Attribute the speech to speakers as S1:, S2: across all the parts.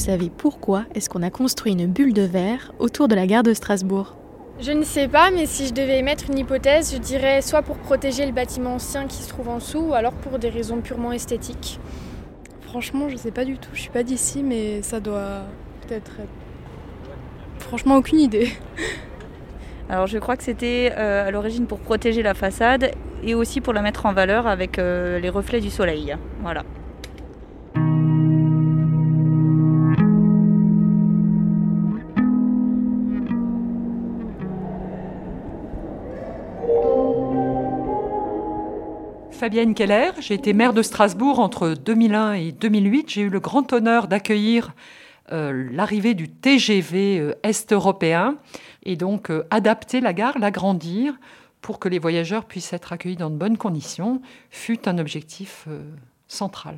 S1: savez pourquoi est-ce qu'on a construit une bulle de verre autour de la gare de Strasbourg
S2: Je ne sais pas, mais si je devais émettre une hypothèse, je dirais soit pour protéger le bâtiment ancien qui se trouve en dessous, ou alors pour des raisons purement esthéques.
S3: Franchement, je sais pas du tout. Je suis pas d'ici, mais ça doit peut-être être. Franchement, aucune idée.
S4: Alors je crois que c'était euh, à l'origine pour protéger la façade et aussi pour la mettre en valeur avec euh, les reflets du soleil. Voilà.
S5: Fabienne Keller, j'ai été maire de Strasbourg entre 2001 et 2008. J'ai eu le grand honneur d'accueillir euh, l'arrivée du TGV euh, Est européen et donc euh, adapter la gare, l'agrandir pour que les voyageurs puissent être accueillis dans de bonnes conditions fut un objectif central.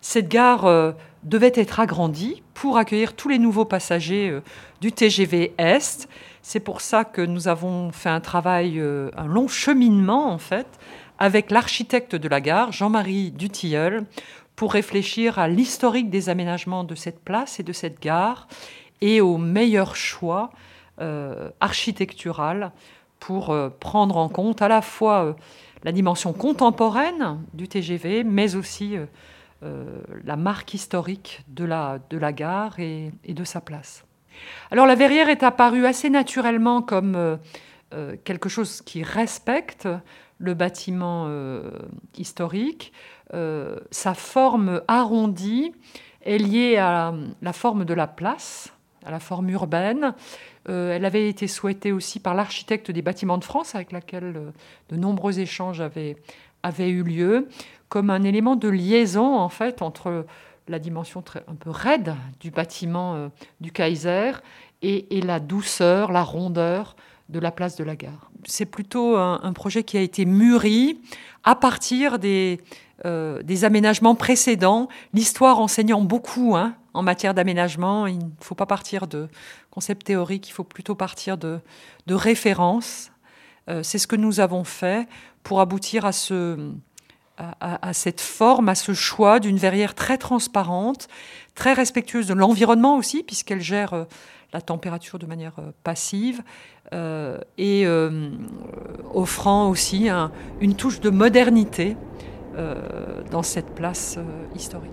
S5: Cette gare devait être agrandie pour accueillir tous les nouveaux passagers du TGV Est. C'est pour ça que nous avons fait un travail, un long cheminement en fait, avec l'architecte de la gare, Jean-Marie Dutilleul, pour réfléchir à l'historique des aménagements de cette place et de cette gare et au meilleur choix euh, architectural pour euh, prendre en compte à la fois euh, la dimension contemporaine du TGV, mais aussi la marque historique de la, de la gare et, de sa place. Alors la verrière est apparue assez naturellement comme quelque chose qui respecte le bâtiment euh, historique. Euh, sa forme arrondie est liée à la forme de la place, à la forme urbaine. Euh, elle avait été souhaitée aussi par l'architecte des bâtiments de France, avec laquelle de nombreux échanges avaient, avaient, eu lieu, comme un élément de liaison en fait entre la dimension un peu raide du bâtiment du Kaiser et, la douceur, la rondeur de la place de la gare. C'est plutôt un, projet qui a été mûri à partir des, euh, aménagements précédents, l'histoire enseignant beaucoup hein, en matière d'aménagement. Il ne faut pas partir de concepts théoriques, il faut plutôt partir de, références. Euh, c'est ce que nous avons fait pour aboutir à, ce, à, à cette forme, à ce choix d'une verrière très transparente, très respectueuse de l'environnement aussi, puisqu'elle gère euh, la température de manière passive, et euh, offrant aussi une touche de modernité euh, dans cette place historique.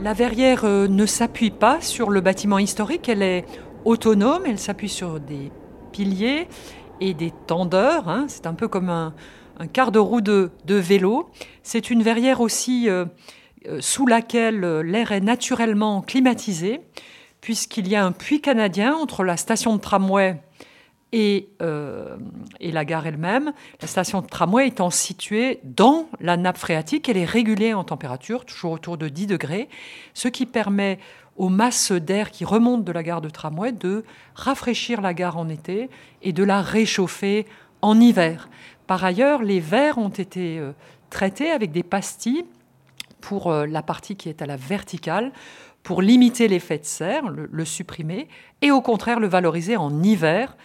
S5: La verrière ne s'appuie pas sur le bâtiment historique, elle est autonome, elle s'appuie sur des et des tendeurs. Hein. C'est un peu comme un, quart de roue de, vélo. C'est une verrière aussi euh, euh, sous laquelle euh, l'air est naturellement climatisé, puisqu'il y a un puits canadien entre la station de tramway et, et la gare elle-même. La station de tramway étant située dans la nappe phréatique, elle est régulée en température, toujours autour de 10 degrés, ce qui permet aux masses d'air qui remontent de la gare de tramway de rafraîchir la gare en été et de la réchauffer en hiver. Par ailleurs, les verres ont été euh, traités avec des pastilles pour euh, la partie qui est à la verticale, pour limiter l'effet de serre, le, supprimer, et au contraire le valoriser en hiver,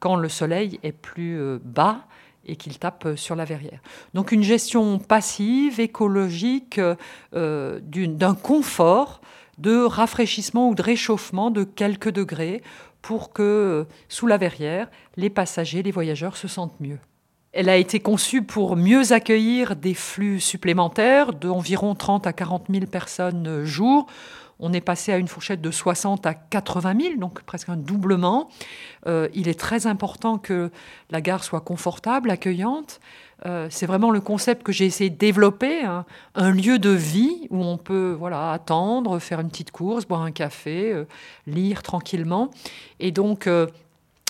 S5: quand le soleil est plus euh, bas et qu'il tape sur la verrière. Donc une gestion passive, écologique, d'un confort de rafraîchissement ou de réchauffement de quelques degrés pour que, euh, sous la verrière, les passagers, les voyageurs se sentent mieux. Elle a été conçue pour mieux accueillir des flux supplémentaires d'environ 30 à 40 000 personnes euh, jour. On est passé à une fourchette de 60 à 80 000, donc presque un doublement. Euh, il est très important que la gare soit confortable, accueillante. Euh, c'est vraiment le concept que j'ai essayé de développer, hein. un lieu de vie où on peut voilà, attendre, faire une petite course, boire un café, lire tranquillement. Et donc,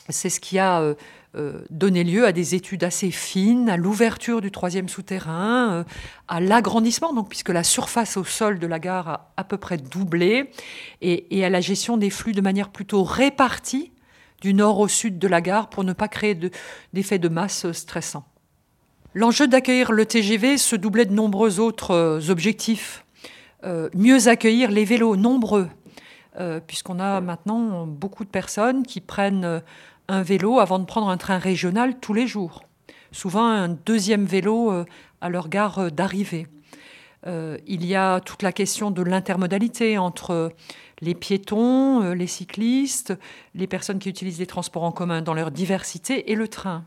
S5: c'est ce qui a donné lieu à des études assez fines, à l'ouverture du troisième souterrain, à l'agrandissement, donc puisque la surface au sol de la gare a à peu près doublé, et, à la gestion des flux de manière plutôt répartie du nord au sud de la gare pour ne pas créer d'effets de, masse stressants. L'enjeu d'accueillir le TGV se doublait de nombreux autres euh, objectifs. Euh, mieux accueillir les vélos nombreux, puisqu'on a maintenant beaucoup de personnes qui prennent un vélo avant de prendre un train régional tous les jours. Souvent un deuxième vélo à leur gare d'arrivée. il y a toute la question de l'intermodalité entre les piétons, les cyclistes, les personnes qui utilisent les transports en commun dans leur diversité et le train.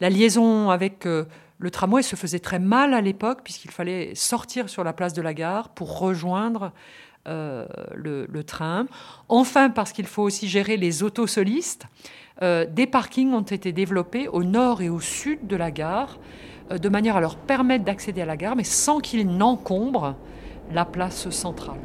S5: La liaison avec le tramway se faisait très mal à l'époque puisqu'il fallait sortir sur la place de la gare pour rejoindre euh, le, train. Enfin, parce qu'il faut aussi gérer les autosolistes, euh, des parkings ont été développés au nord et au sud de la gare euh, de manière à leur permettre d'accéder à la gare, mais sans qu'ils n'encombrent la place centrale.